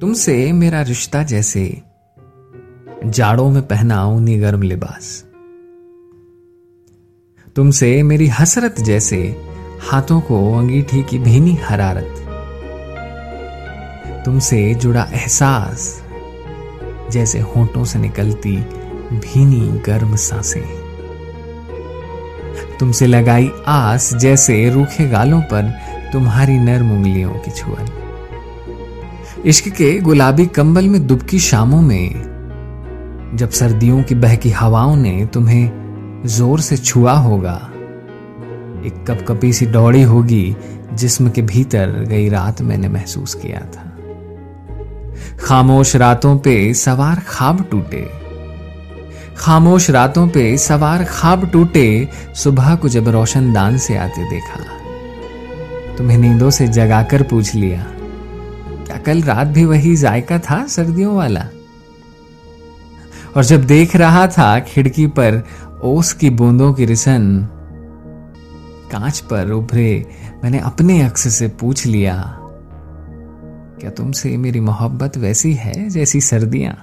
तुमसे मेरा रिश्ता जैसे जाड़ों में पहना ऊनी गर्म लिबास। तुमसे मेरी हसरत जैसे हाथों को अंगीठी की भीनी हरारत। तुमसे जुड़ा एहसास जैसे होठों से निकलती भीनी गर्म साँसें। तुमसे लगाई आस जैसे रूखे गालों पर तुम्हारी नर्म उंगलियों की छुअन। इश्क के गुलाबी कंबल में दुबकी शामों में। जब सर्दियों की बहकी हवाओं ने तुम्हें ज़ोर से छुआ होगा, एक कपकपी सी दौड़ी होगी जिस्म के भीतर गई रात मैंने महसूस किया था। खामोश रातों पे सवार खाब टूटे। खामोश रातों पे सवार खाब टूटे, सुबह को जब रोशनदान से आते देखा। तुम्हें नींदों से जगाकर पूछ लिया क्या कल रात भी वही जायका था सर्दियों वाला? और जब देख रहा था खिड़की पर ओस की बूंदों की रिसन, कांच पर उभरे, मैंने अपने अक्स से पूछ लिया, क्या तुमसे मेरी मोहब्बत वैसी है जैसी सर्दियाँ?